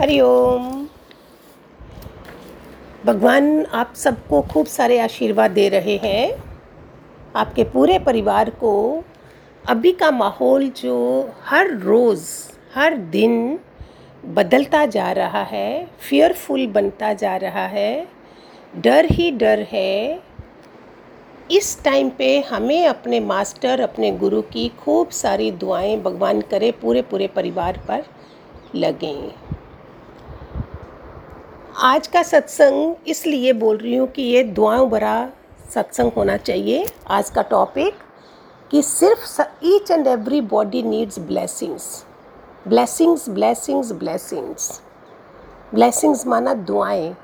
हरिओम भगवान आप सबको खूब सारे आशीर्वाद दे रहे हैं। आपके पूरे परिवार को, अभी का माहौल जो हर रोज़, हर दिन बदलता जा रहा है फियरफुल बनता जा रहा है, डर ही डर है। इस टाइम पे हमें अपने मास्टर अपने गुरु की खूब सारी दुआएँ भगवान करे पूरे पूरे परिवार पर लगें। आज का सत्संग इसलिए बोल रही हूँ कि ये दुआओं भरा सत्संग होना चाहिए। आज का टॉपिक कि सिर्फ़ each and every body needs blessings blessings blessings blessings blessings माना दुआएँ।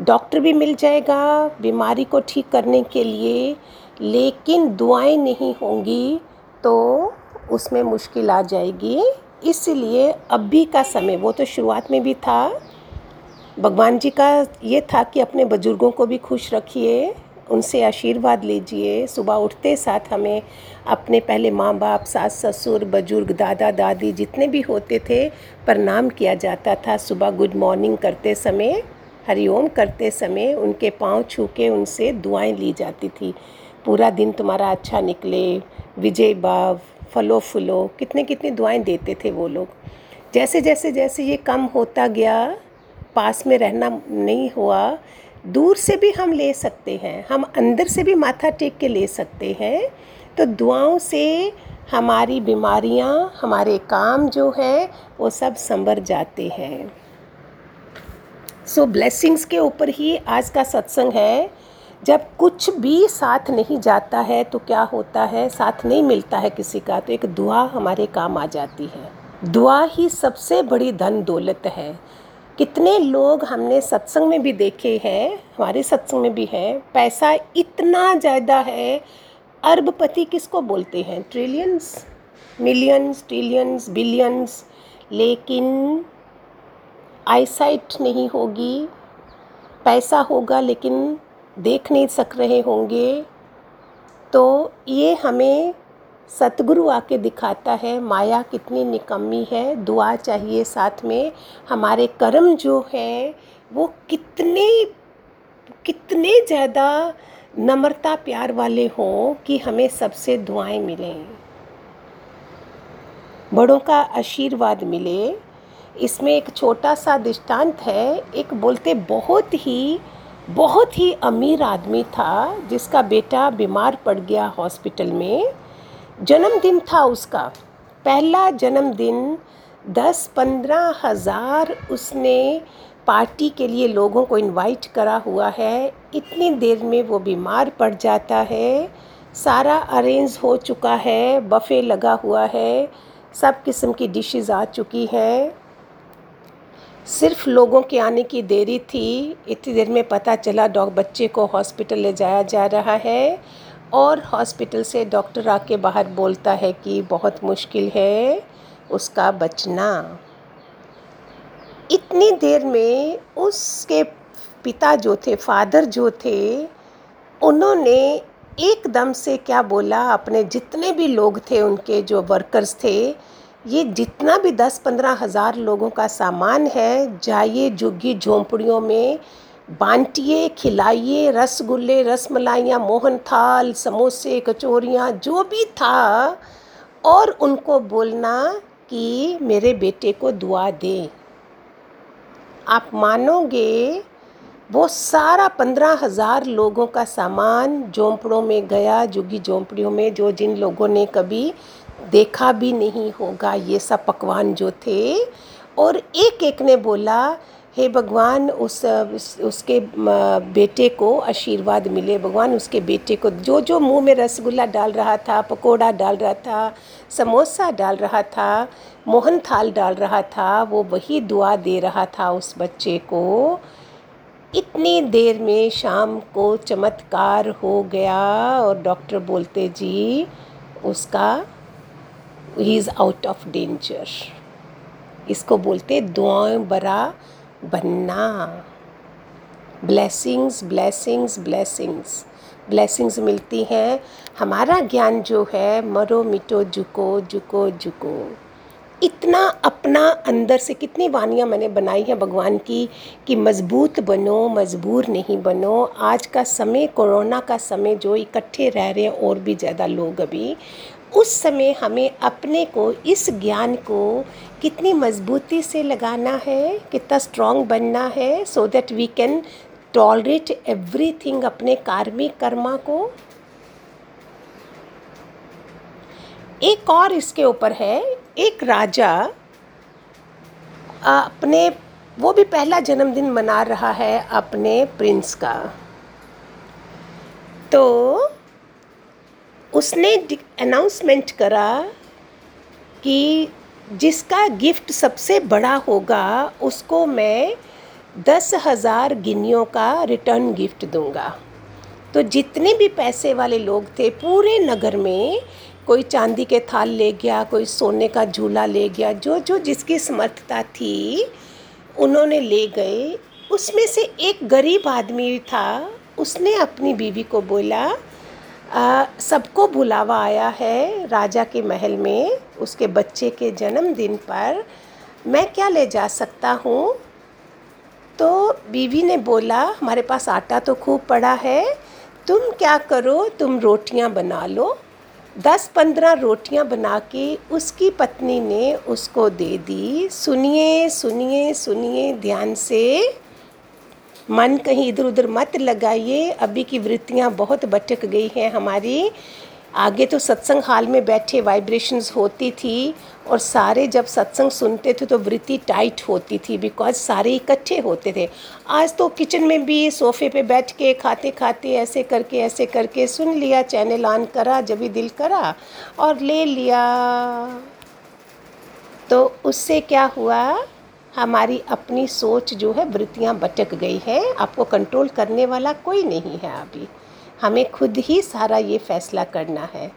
डॉक्टर भी मिल जाएगा बीमारी को ठीक करने के लिए, लेकिन दुआएँ नहीं होंगी तो उसमें मुश्किल आ जाएगी। इसलिए अभी का समय, वो तो शुरुआत में भी था भगवान जी का ये था कि अपने बुज़ुर्गों को भी खुश रखिए, उनसे आशीर्वाद लीजिए। सुबह उठते साथ हमें अपने पहले माँ बाप सास, ससुर, बुज़ुर्ग, दादा, दादी जितने भी होते थे, प्रणाम किया जाता था। सुबह गुड मॉर्निंग करते समय हरिओम करते समय उनके पाँव छू के उनसे दुआएँ ली जाती थी। पूरा दिन तुम्हारा अच्छा निकले, विजय बाव, फलो फुलो कितने कितनी दुआएँ देते थे वो लोग। जैसे जैसे जैसे ये कम होता गया पास में रहना नहीं हुआ दूर से भी हम ले सकते हैं हम अंदर से भी माथा टेक के ले सकते हैं। तो दुआओं से हमारी बीमारियाँ हमारे काम जो है वो सब संभर जाते हैं। सो so, ब्लेसिंग्स के ऊपर ही आज का सत्संग है। जब कुछ भी साथ नहीं जाता है तो क्या होता है? साथ नहीं मिलता है किसी का तो एक दुआ हमारे काम आ जाती है। दुआ ही सबसे बड़ी धन दौलत है। कितने लोग हमने सत्संग में भी देखे हैं, हमारे सत्संग में भी है। पैसा इतना ज़्यादा है, अरबपति किसको बोलते हैं? ट्रिलियंस मिलियंस ट्रिलियंस बिलियंस लेकिन आईसाइट नहीं होगी। पैसा होगा, लेकिन देख नहीं सक रहे होंगे। तो ये हमें सतगुरु आके दिखाता है, माया कितनी निकम्मी है, दुआ चाहिए साथ में। हमारे कर्म जो हैं, वो कितने कितने ज़्यादा नम्रता प्यार वाले हों कि हमें सबसे दुआएँ मिलें। बड़ों का आशीर्वाद मिले। इसमें एक छोटा सा दृष्टांत है, एक बोलते बहुत ही बहुत ही अमीर आदमी था, जिसका बेटा बीमार पड़ गया हॉस्पिटल में। जन्मदिन था उसका। पहला जन्मदिन दस पंद्रह हज़ार उसने पार्टी के लिए लोगों को इनवाइट करा हुआ है। इतनी देर में वो बीमार पड़ जाता है। सारा अरेंज हो चुका है बफ़े लगा हुआ है, सब किस्म की डिशेस आ चुकी हैं। सिर्फ़ लोगों के आने की देरी थी। इतनी देर में पता चला डॉग बच्चे को हॉस्पिटल ले जाया जा रहा है। और हॉस्पिटल से डॉक्टर आके बाहर बोलता है कि बहुत मुश्किल है उसका बचना। इतनी देर में उसके पिता जो थे, फादर जो थे, उन्होंने एकदम से क्या बोला, अपने जितने भी लोग थे, उनके जो वर्कर्स थे, ये जितना भी दस पंद्रह हज़ार लोगों का सामान है, जाइए झुग्गी झोंपड़ियों में बांटिए, खिलाइए, रसगुल्ले, रसमलाइयाँ, मोहन थाल, समोसे, कचौरियाँ, जो भी था, और उनको बोलना कि मेरे बेटे को दुआ दें। आप मानोगे, वो सारा पंद्रह हज़ार लोगों का सामान झोंपड़ों में गया, जुगी झोंपड़ियों में, जो जिन लोगों ने कभी देखा भी नहीं होगा, ये सब पकवान जो थे, और एक एक ने बोला हे भगवान, उस उसके बेटे को आशीर्वाद मिले। भगवान, उसके बेटे को जो जो मुँह में रसगुल्ला डाल रहा था, पकोड़ा डाल रहा था, समोसा डाल रहा था, मोहन थाल डाल रहा था, वो वही दुआ दे रहा था उस बच्चे को। इतनी देर में शाम को चमत्कार हो गया और डॉक्टर बोलते, जी, उसका ही इज़ आउट ऑफ़ डेंजर इसको बोलते, दुआएँ बरा बनना। ब्लेसिंग्स ब्लेसिंग्स ब्लेसिंग्स ब्लेसिंग्स मिलती हैं। हमारा ज्ञान जो है, मरो मिटो झुको झुको झुको। इतना अपना अंदर से कितनी वानियाँ मैंने बनाई हैं भगवान की, कि मज़बूत बनो, मजबूर नहीं बनो। आज का समय, कोरोना का समय, जो इकट्ठे रह रहे हैं, और भी ज़्यादा लोग अभी। उस समय हमें अपने को इस ज्ञान को कितनी मजबूती से लगाना है, कितना स्ट्रॉन्ग बनना है so that we can tolerate everything अपने कार्मिक कर्मा को। एक और इसके ऊपर है, एक राजा अपने, वो भी पहला जन्मदिन मना रहा है अपने प्रिंस का। तो उसने अनाउंसमेंट करा कि जिसका गिफ्ट सबसे बड़ा होगा, उसको मैं दस हज़ार गिनियों का रिटर्न गिफ्ट दूँगा। तो जितने भी पैसे वाले लोग थे, पूरे नगर में कोई चांदी के थाल ले गया, कोई सोने का झूला ले गया, जो जो जिसकी समर्थता थी, उन्होंने ले गए। उसमें से एक गरीब आदमी था, उसने अपनी बीवी को बोला सबको बुलावा आया है राजा के महल में उसके बच्चे के जन्मदिन पर। मैं क्या ले जा सकता हूँ? तो बीवी ने बोला, हमारे पास आटा तो खूब पड़ा है। तुम क्या करो? तुम रोटियाँ बना लो। दस पंद्रह रोटियाँ बना के उसकी पत्नी ने उसको दे दी। सुनिए सुनिए सुनिए ध्यान से। मन कहीं इधर उधर मत लगाइए। अभी की वृत्तियाँ बहुत भटक गई हैं हमारी। आगे तो सत्संग हाल में बैठे वाइब्रेशंस होती थी और सारे जब सत्संग सुनते थे तो वृत्ति टाइट होती थी बिकॉज़ सारे इकट्ठे होते थे। आज तो किचन में भी सोफे पे बैठ के खाते खाते ऐसे करके ऐसे करके सुन लिया चैनल ऑन करा, जब भी दिल करा और ले लिया। तो उससे क्या हुआ? हमारी अपनी सोच जो है वृत्तियाँ भटक गई है। आपको कंट्रोल करने वाला कोई नहीं है अभी। हमें खुद ही सारा ये फैसला करना है।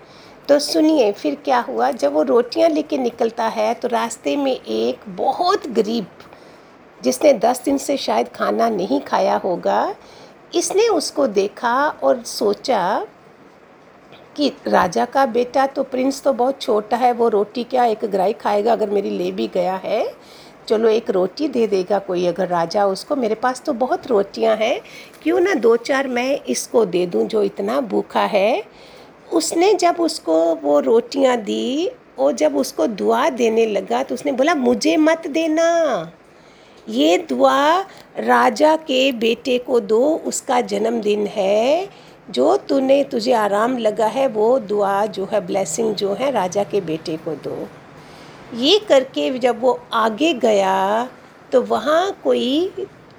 तो सुनिए, फिर क्या हुआ? जब वो रोटियाँ लेके निकलता है तो रास्ते में एक बहुत गरीब, जिसने दस दिन से शायद खाना नहीं खाया होगा, इसने उसको देखा और सोचा कि राजा का बेटा तो प्रिंस तो बहुत छोटा है, वो रोटी क्या एक ग्राई खाएगा अगर मेरी ले भी गया है? चलो एक रोटी दे देगा कोई अगर राजा उसको। मेरे पास तो बहुत रोटियाँ हैं। क्यों ना दो चार मैं इसको दे दूँ जो इतना भूखा है। उसने जब उसको वो रोटियाँ दी और जब उसको दुआ देने लगा तो उसने बोला, मुझे मत देना। ये दुआ राजा के बेटे को दो, उसका जन्मदिन है। जो तूने तुझे आराम लगा है, वो दुआ जो है ब्लेसिंग जो है, राजा के बेटे को दो। ये करके जब वो आगे गया तो वहाँ कोई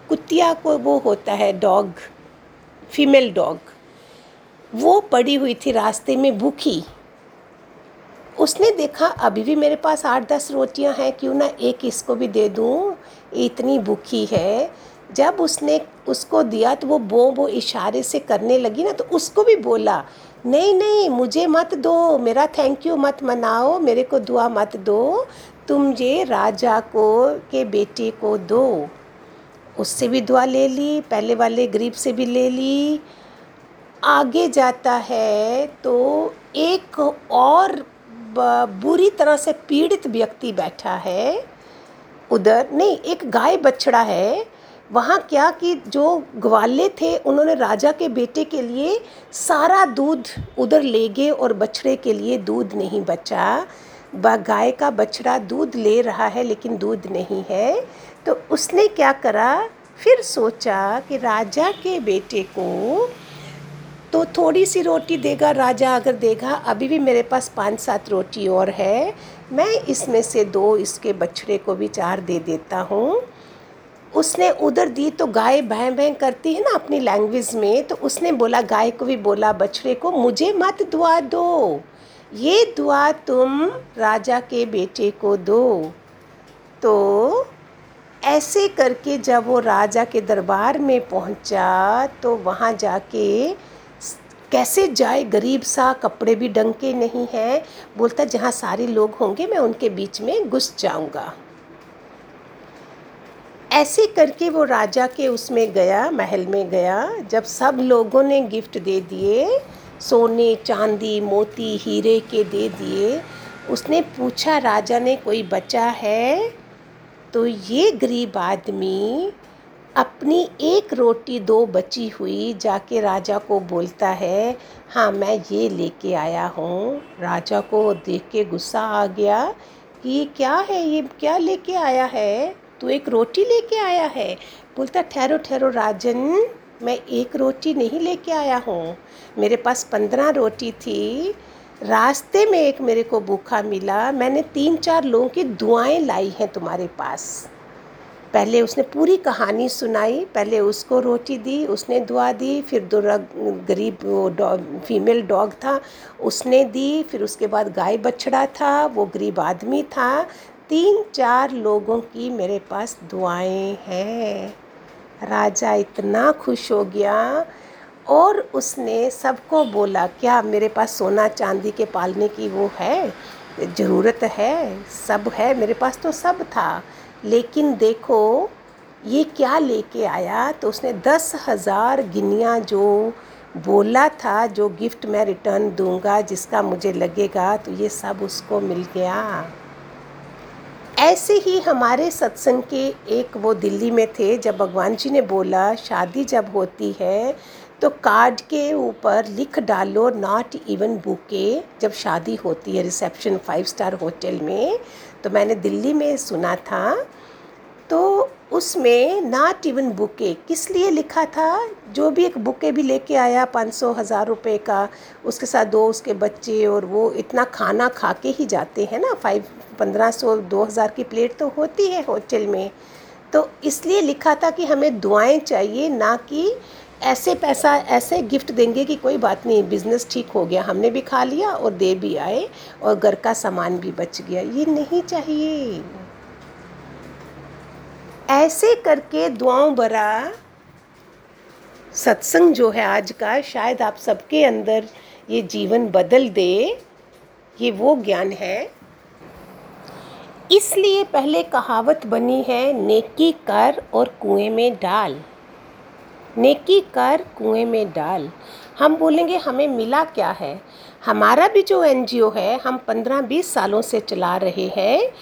कुतिया को वो होता है डॉग, फीमेल डॉग, वो पड़ी हुई थी रास्ते में भूखी। उसने देखा, अभी भी मेरे पास आठ दस रोटियाँ हैं, क्यों ना एक इसको भी दे दूँ? इतनी भूखी है। जब उसने उसको दिया तो वो बो वो इशारे से करने लगी ना तो उसको भी बोला नहीं नहीं, मुझे मत दो, मेरा थैंक यू मत मनाओ, मेरे को दुआ मत दो, तुम ये राजा को, के बेटे को दो। उससे भी दुआ ले ली, पहले वाले गरीब से भी ले ली। आगे जाता है तो एक और बुरी तरह से पीड़ित व्यक्ति बैठा है। उधर, नहीं, एक गाय बछड़ा है वहाँ क्या कि जो ग्वाले थे, उन्होंने राजा के बेटे के लिए सारा दूध उधर ले गए और बछड़े के लिए दूध नहीं बचा। व गाय का बछड़ा दूध ले रहा है, लेकिन दूध नहीं है। तो उसने क्या करा? फिर सोचा कि राजा के बेटे को तो थोड़ी सी रोटी देगा। राजा अगर देगा, अभी भी मेरे पास पाँच सात रोटी और है, मैं इसमें से दो इसके बछड़े को भी चार दे देता हूँ। उसने उधर दी तो गाय भैं भैं करती है ना अपनी लैंग्वेज में तो उसने बोला, गाय को भी बोला, बछड़े को, मुझे मत दुआ दो। ये दुआ तुम राजा के बेटे को दो। तो ऐसे करके जब वो राजा के दरबार में पहुँचा तो वहाँ जाके कैसे जाए गरीब सा, कपड़े भी डंके नहीं हैं। बोलता, जहाँ सारे लोग होंगे, मैं उनके बीच में घुस जाऊँगा। ऐसे करके वो राजा के उसमें गया, महल में गया, जब सब लोगों ने गिफ्ट दे दिए, सोने, चांदी, मोती, हीरे के दे दिए, उसने पूछा, राजा ने कोई बचा है? तो ये गरीब आदमी अपनी एक रोटी दो बची हुई जाके राजा को बोलता है हाँ मैं ये लेके आया हूँ। राजा को देख के गुस्सा आ गया कि ये क्या है, ये क्या लेके आया है? तू एक रोटी लेके आया है? बोलता, ठहरो ठहरो राजन, मैं एक रोटी नहीं लेके आया हूँ। मेरे पास पंद्रह रोटी थी। रास्ते में एक मेरे को भूखा मिला। मैंने तीन चार लोगों की दुआएँ लाई हैं तुम्हारे पास। पहले उसने पूरी कहानी सुनाई। पहले उसको रोटी दी, उसने दुआ दी। फिर दो गरीब डॉग, फीमेल डॉग था, उसने दी। फिर उसके बाद गाय बछड़ा था, वो गरीब आदमी था। तीन चार लोगों की मेरे पास दुआएँ हैं। राजा इतना खुश हो गया और उसने सबको बोला, क्या मेरे पास सोना चांदी के पालने की वो है? ज़रूरत है, सब है, मेरे पास तो सब था। लेकिन देखो, ये क्या लेके आया? तो उसने दस हज़ार गिनिया जो बोला था, जो गिफ्ट मैं रिटर्न दूँगा, जिसका मुझे लगेगा तो ये सब उसको मिल गया। ऐसे ही हमारे सत्संग के एक वो दिल्ली में थे, जब भगवान जी ने बोला, शादी जब होती है तो कार्ड के ऊपर लिख डालो नॉट इवन बुके जब शादी होती है रिसेप्शन फाइव स्टार होटल में तो मैंने दिल्ली में सुना था। तो उसमें नॉट इवन बुके किस लिए लिखा था? जो भी एक बुके भी लेके आया, पाँच सौ, हज़ार रुपये का, उसके साथ दो उसके बच्चे और वो इतना खाना खा के ही जाते हैं ना फाइव पंद्रह सौ, दो हज़ार की प्लेट तो होती है होटल में। तो इसलिए लिखा था कि हमें दुआएँ चाहिए, ना कि ऐसे पैसा, ऐसे गिफ्ट देंगे कि कोई बात नहीं बिज़नेस ठीक हो गया, हमने भी खा लिया और दे भी आए और घर का सामान भी बच गया। ये नहीं चाहिए। ऐसे करके दुआओं भरा सत्संग जो है आज का, शायद आप सबके अंदर ये जीवन बदल दे, ये वो ज्ञान है। इसलिए पहले कहावत बनी है, नेकी कर और कुएँ में डाल। नेकी कर, कुएँ में डाल। हम बोलेंगे, हमें मिला क्या है? हमारा भी जो एनजीओ है, हम पंद्रह बीस सालों से चला रहे हैं।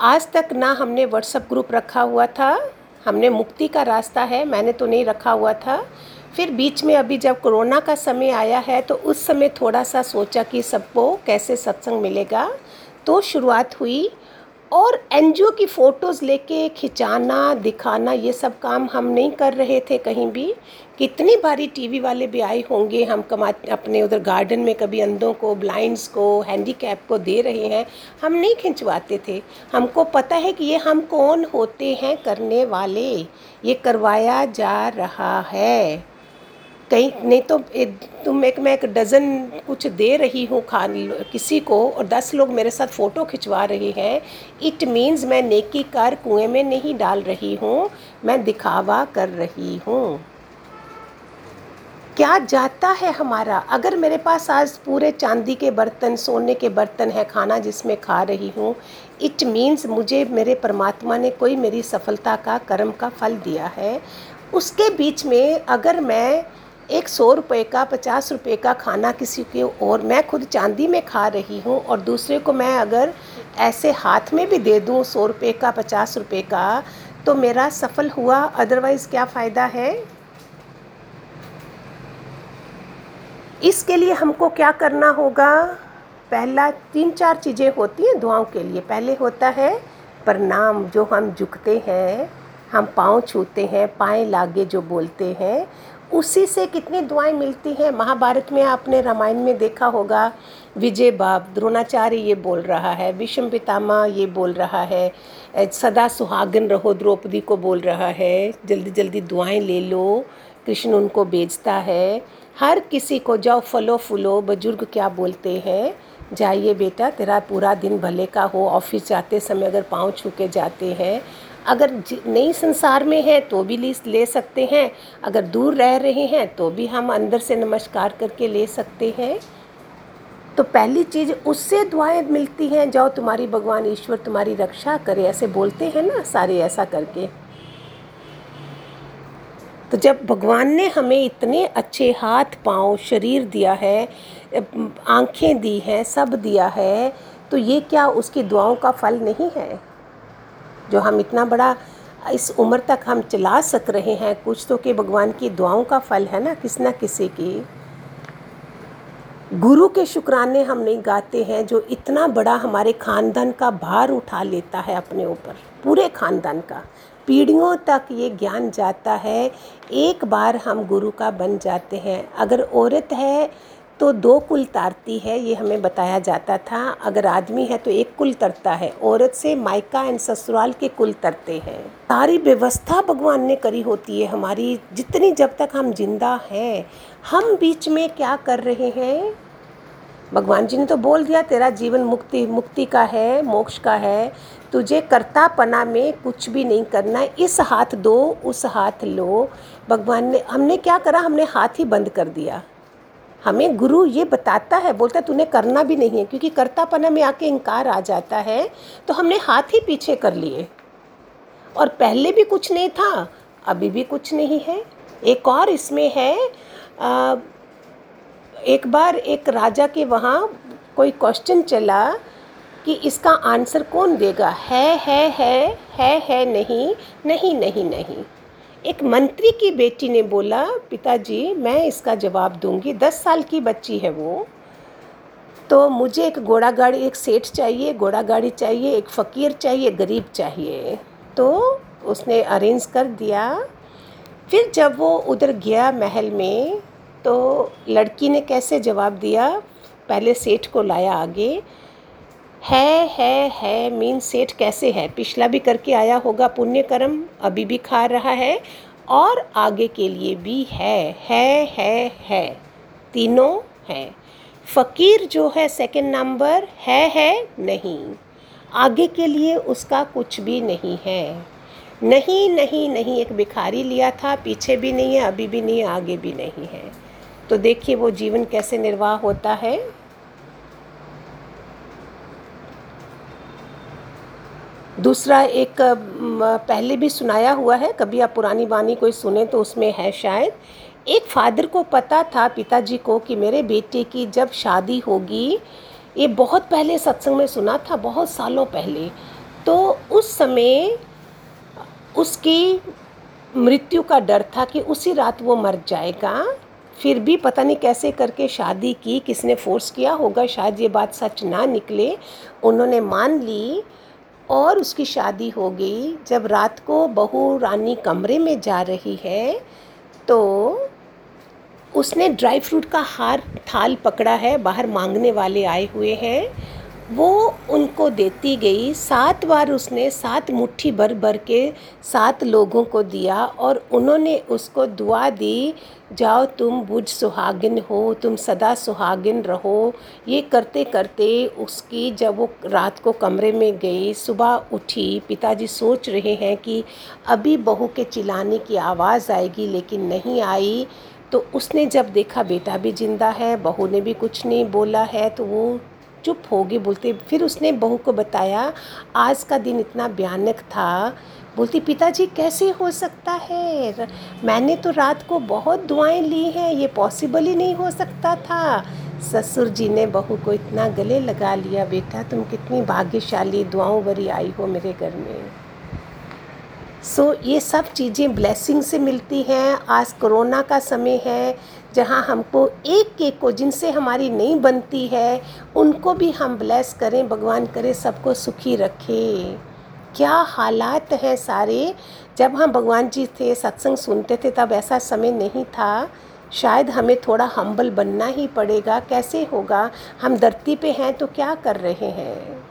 आज तक ना हमने व्हाट्सअप ग्रुप रखा हुआ था। हमने मुक्ति का रास्ता है, मैंने तो नहीं रखा हुआ था। फिर बीच में अभी जब कोरोना का समय आया है तो उस समय थोड़ा सा सोचा कि सबको कैसे सत्संग मिलेगा। तो शुरुआत हुई। और एनजीओ की फ़ोटोज़ लेके खिंचाना, दिखाना, ये सब काम हम नहीं कर रहे थे कहीं भी। कितनी बारी टीवी वाले भी आए होंगे, हम कमा, अपने उधर गार्डन में कभी अंधों को, ब्लाइंड्स को, हैंडीकैप को दे रहे हैं, हम नहीं खिंचवाते थे। हमको पता है कि ये हम कौन होते हैं करने वाले? ये करवाया जा रहा है। कहीं नहीं तो ए, तुम एक मैं एक डज़न कुछ दे रही हूँ खान किसी को और दस लोग मेरे साथ फ़ोटो खिंचवा रहे हैं। इट मीन्स मैं नेकी कार कुएँ में नहीं डाल रही हूँ मैं दिखावा कर रही हूँ। क्या जाता है हमारा? अगर मेरे पास आज पूरे चांदी के बर्तन सोने के बर्तन है खाना जिसमें खा रही हूँ इट मीन्स मुझे मेरे परमात्मा ने कोई मेरी सफलता का कर्म का फल दिया है। उसके बीच में अगर मैं एक सौ रुपये का, पचास रुपये का खाना किसी के और मैं खुद चांदी में खा रही हूँ और दूसरे को मैं अगर ऐसे हाथ में भी दे दूँ सौ रुपये का, पचास रुपये का तो मेरा सफल हुआ। अदरवाइज़ क्या फ़ायदा है? इसके लिए हमको क्या करना होगा? पहला तीन चार चीज़ें होती हैं दुआओं के लिए। पहले होता है प्रणाम, जो हम झुकते हैं, हम पाँव छूते हैं, पाए लागे जो बोलते हैं। उसी से कितनी दुआएँ मिलती हैं? महाभारत में आपने रामायण में देखा होगा, विजय बाप द्रोणाचार्य ये बोल रहा है, विषम पितामा ये बोल रहा है सदा सुहागन रहो, द्रौपदी को बोल रहा है, जल्दी जल्दी दुआएँ ले लो, कृष्ण उनको बेचता है, हर किसी को जाओ, फलो फूलो, बुज़ुर्ग क्या बोलते हैं? जाइए बेटा, तेरा पूरा दिन भले का हो, ऑफ़िस जाते समय अगर पाँव छू के जाते हैं अगर नई संसार में है तो भी ले सकते हैं, अगर दूर रह रहे हैं तो भी हम अंदर से नमस्कार करके ले सकते हैं। तो पहली चीज़, उससे दुआएँ मिलती हैं, जाओ तुम्हारी भगवान ईश्वर तुम्हारी रक्षा करे, ऐसे बोलते हैं ना सारे ऐसा करके। तो जब भगवान ने हमें इतने अच्छे हाथ, पाँव, शरीर दिया है आँखें दी हैं, सब दिया है तो ये क्या उसकी दुआओं का फल नहीं है? जो हम इतना बड़ा, इस उम्र तक हम चला सक रहे हैं, कुछ तो कि भगवान की दुआओं का फल है ना, किस ना किसी की। गुरु के शुक्राने हम नहीं गाते हैं, जो इतना बड़ा हमारे ख़ानदान का भार उठा लेता है अपने ऊपर, पूरे ख़ानदान का। पीढ़ियों तक ये ज्ञान जाता है, एक बार हम गुरु का बन जाते हैं। अगर औरत है तो दो कुल तारती है, ये हमें बताया जाता था। अगर आदमी है तो एक कुल तरता है, औरत से मायका एंड ससुराल के कुल तरते हैं। सारी व्यवस्था भगवान ने करी होती है हमारी, जितनी जब तक हम ज़िंदा हैं, हम बीच में क्या कर रहे हैं? भगवान जी ने तो बोल दिया, तेरा जीवन मुक्ति मुक्ति का है, मोक्ष का है, तुझे कर्तापना में कुछ भी नहीं करना इस हाथ दो, उस हाथ लो। भगवान ने, हमने क्या करा? हमने हाथ ही बंद कर दिया। हमें गुरु ये बताता है बोलता है तूने करना भी नहीं है क्योंकि कर्तापना में आके इनकार आ जाता है तो हमने हाथ ही पीछे कर लिए। और पहले भी कुछ नहीं था अभी भी कुछ नहीं है। एक और इसमें है आ, एक बार एक राजा के वहाँ कोई क्वेश्चन चला कि इसका आंसर कौन देगा? है है है है है नहीं नहीं नहीं नहीं। एक मंत्री की बेटी ने बोला, पिताजी, मैं इसका जवाब दूँगी। दस साल की बच्ची है वो। तो मुझे एक घोड़ा गाड़ी, एक सेठ चाहिए, घोड़ा गाड़ी चाहिए, एक फ़कीर चाहिए, गरीब चाहिए। तो उसने अरेंज कर दिया। फिर जब वो उधर गया महल में तो लड़की ने कैसे जवाब दिया? पहले सेठ को लाया आगे। है है है, मीन सेठ कैसे है? पिछला भी करके आया होगा पुण्य कर्म अभी भी खा रहा है और आगे के लिए भी है है है है। तीनों है। फ़कीर जो है सेकंड नंबर है है, नहीं। आगे के लिए उसका कुछ भी नहीं है। नहीं नहीं नहीं, एक भिखारी लिया था, पीछे भी नहीं है, अभी भी नहीं आगे भी नहीं है। तो देखिए वो जीवन कैसे निर्वाह होता है। दूसरा एक पहले भी सुनाया हुआ है, कभी आप पुरानी बानी कोई सुने तो उसमें है शायद। एक फादर को पता था पिताजी को कि मेरे बेटे की जब शादी होगी, ये बहुत पहले सत्संग में सुना था, बहुत सालों पहले। तो उस समय उसकी मृत्यु का डर था कि उसी रात वो मर जाएगा। फिर भी पता नहीं कैसे करके शादी की, किसने फोर्स किया होगा, शायद ये बात सच ना निकले। उन्होंने मान ली और उसकी शादी हो गई। जब रात को बहू रानी कमरे में जा रही है तो उसने ड्राई फ्रूट का हार थाल पकड़ा है, बाहर मांगने वाले आए हुए हैं। वो उनको देती गई। सात बार उसने सात मुट्ठी भर भर के सात लोगों को दिया और उन्होंने उसको दुआ दी, जाओ तुम बुझ सुहागिन हो, तुम सदा सुहागिन रहो। ये करते करते उसकी जब वो रात को कमरे में गई, सुबह उठी, पिताजी सोच रहे हैं कि अभी बहू के चिल्लाने की आवाज़ आएगी लेकिन नहीं आई। तो उसने जब देखा, बेटा भी ज़िंदा है, बहू ने भी कुछ नहीं बोला है। तो वो चुप होगी बोलते फिर उसने बहू को बताया आज का दिन इतना भयानक था। बोलती पिताजी कैसे हो सकता है? मैंने तो रात को बहुत दुआएँ ली हैं ये पॉसिबल ही नहीं हो सकता था। ससुर जी ने बहू को इतना गले लगा लिया बेटा तुम कितनी भाग्यशाली दुआओं भरी आई हो मेरे घर में। सो so, ये सब चीज़ें ब्लेसिंग से मिलती हैं। आज कोरोना का समय है जहाँ हमको एक एक को जिनसे हमारी नहीं बनती है, उनको भी हम ब्लेस करें, भगवान करे, सबको सुखी रखे। क्या हालात हैं सारे? जब हम भगवान जी थे सत्संग सुनते थे, तब ऐसा समय नहीं था। शायद हमें थोड़ा हम्बल बनना ही पड़ेगा। कैसे होगा? हम धरती पे हैं तो क्या कर रहे हैं?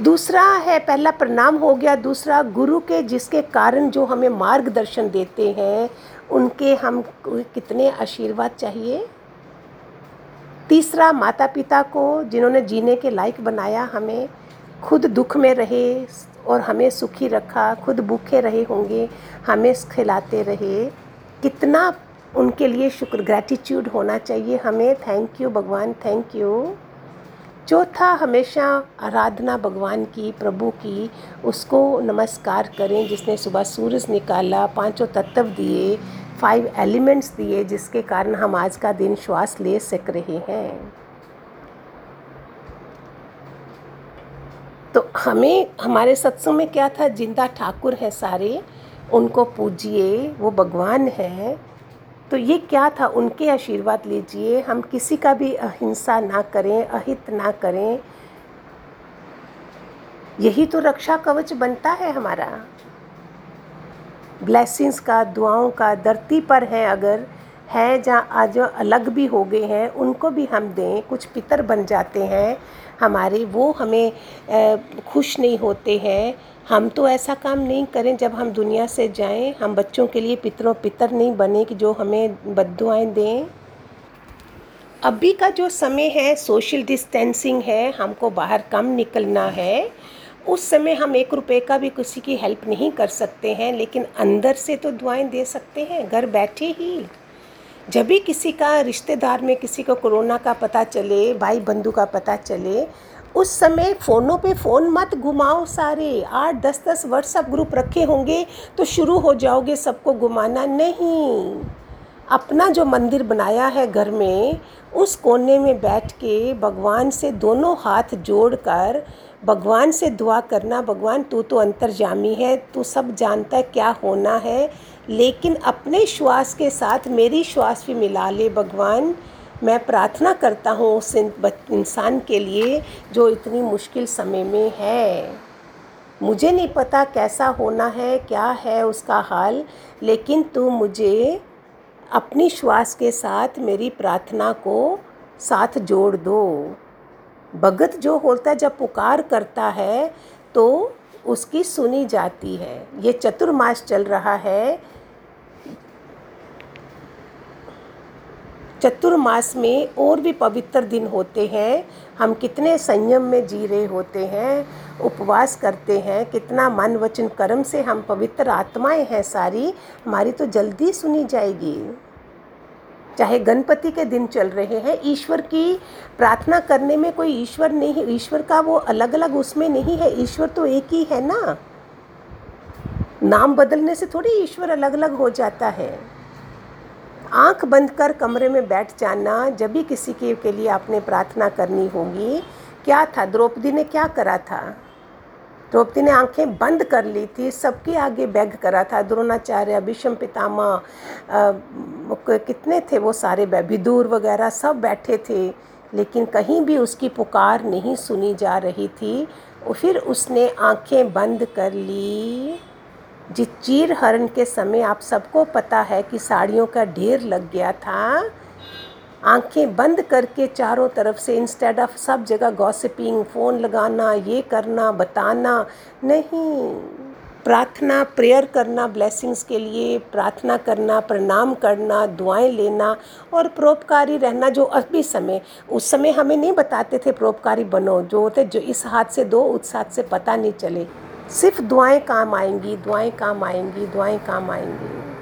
दूसरा है, पहला प्रणाम हो गया। दूसरा, गुरु के जिसके कारण जो हमें मार्गदर्शन देते हैं उनके हम कितने आशीर्वाद चाहिए। तीसरा माता पिता को जिन्होंने जीने के लायक बनाया, हमें खुद दुख में रहे और हमें सुखी रखा, खुद भूखे रहे होंगे, हमें खिलाते रहे। कितना उनके लिए शुक्र ग्रैटिट्यूड होना चाहिए हमें। थैंक यू भगवान थैंक यू चौथा, हमेशा आराधना भगवान की, प्रभु की, उसको नमस्कार करें जिसने सुबह सूरज निकाला, पाँचों तत्व दिए फाइव एलिमेंट्स दिए जिसके कारण हम आज का दिन श्वास ले सक रहे हैं। तो हमें, हमारे सत्संग में क्या था? ज़िंदा ठाकुर है सारे, उनको पूजिए, वो भगवान है। तो ये क्या था? उनके आशीर्वाद लीजिए। हम किसी का भी अहिंसा ना करें, अहित ना करें। यही तो रक्षा कवच बनता है हमारा। ब्लेसिंग्स का, दुआओं का, धरती पर है अगर है जहाँ आज अलग भी हो गए हैं, उनको भी हम दें, कुछ पितर बन जाते हैं हमारे, वो हमें खुश नहीं होते हैं। हम तो ऐसा काम नहीं करें, जब हम दुनिया से जाएँ, हम बच्चों के लिए पितरों, पितर नहीं बने कि जो हमें बदुआएँ दें। अभी का जो समय है सोशल डिस्टेंसिंग है, हमको बाहर कम निकलना है। उस समय हम एक रुपए का भी किसी की हेल्प नहीं कर सकते हैं, लेकिन अंदर से तो दुआएँ दे सकते हैं, घर बैठे ही। जब भी किसी का रिश्तेदार में किसी को कोरोना का पता चले, भाई बंधु का पता चले, उस समय फ़ोनों पे फ़ोन मत घुमाओ सारे। आठ, दस दस व्हाट्सअप ग्रुप रखे होंगे तो शुरू हो जाओगे सबको घुमाना नहीं। अपना जो मंदिर बनाया है घर में, उस कोने में बैठ के भगवान से दोनों हाथ जोड़कर भगवान से दुआ करना, भगवान तू तो अंतर्जामी है, तू सब जानता है क्या होना है, लेकिन अपने श्वास के साथ मेरी श्वास भी मिला ले भगवान। मैं प्रार्थना करता हूँ उस इंसान के लिए जो इतनी मुश्किल समय में है। मुझे नहीं पता कैसा होना है, क्या है उसका हाल, लेकिन तू मुझे अपनी श्वास के साथ मेरी प्रार्थना को साथ जोड़ दो। भगत जो होता है, जब पुकार करता है तो उसकी सुनी जाती है। ये चतुर्मास चल रहा है। चतुर्मास में और भी पवित्र दिन होते हैं। हम कितने संयम में जी रहे होते हैं, उपवास करते हैं, कितना मन वचन कर्म से हम पवित्र आत्माएँ हैं सारी, हमारी तो जल्दी सुनी जाएगी। चाहे गणपति के दिन चल रहे हैं ईश्वर की प्रार्थना करने में कोई ईश्वर नहीं ईश्वर का वो अलग अलग उसमें नहीं है ईश्वर तो एक ही है ना? नाम बदलने से थोड़ी ईश्वर अलग अलग हो जाता है। आँख बंद कर कमरे में बैठ जाना जब भी किसी के, के लिए आपने प्रार्थना करनी होगी क्या था? द्रौपदी ने क्या करा था? द्रौपदी ने आँखें बंद कर ली थी, सबके आगे बैग करा था। द्रोणाचार्य, भीष्म पितामा कितने थे वो सारे विदुर वगैरह सब बैठे थे, लेकिन कहीं भी उसकी पुकार नहीं सुनी जा रही थी। फिर उसने आँखें बंद कर ली। जिस चीर हरण के समय आप सबको पता है कि साड़ियों का ढेर लग गया था। आँखें बंद करके चारों तरफ़ से इंस्टेड ऑफ़ सब जगह गॉसिपिंग फ़ोन लगाना, ये करना, बताना, नहीं। प्रार्थना प्रेयर करना ब्लेसिंग्स के लिए प्रार्थना करना, प्रणाम करना, दुआएँ लेना और परोपकारी रहना जो अभी समय, उस समय हमें नहीं बताते थे परोपकारी बनो, जो होते जो इस हाथ से दो, उस हाथ से पता नहीं चले। सिर्फ़ दुआएँ काम आएँगी, दुआएँ काम आएँगी, दुआएँ काम आएँगी।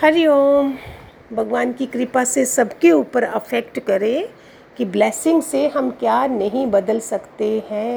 हरिओम भगवान की कृपा से सबके ऊपर अफेक्ट करे कि ब्लेसिंग से हम क्या नहीं बदल सकते हैं।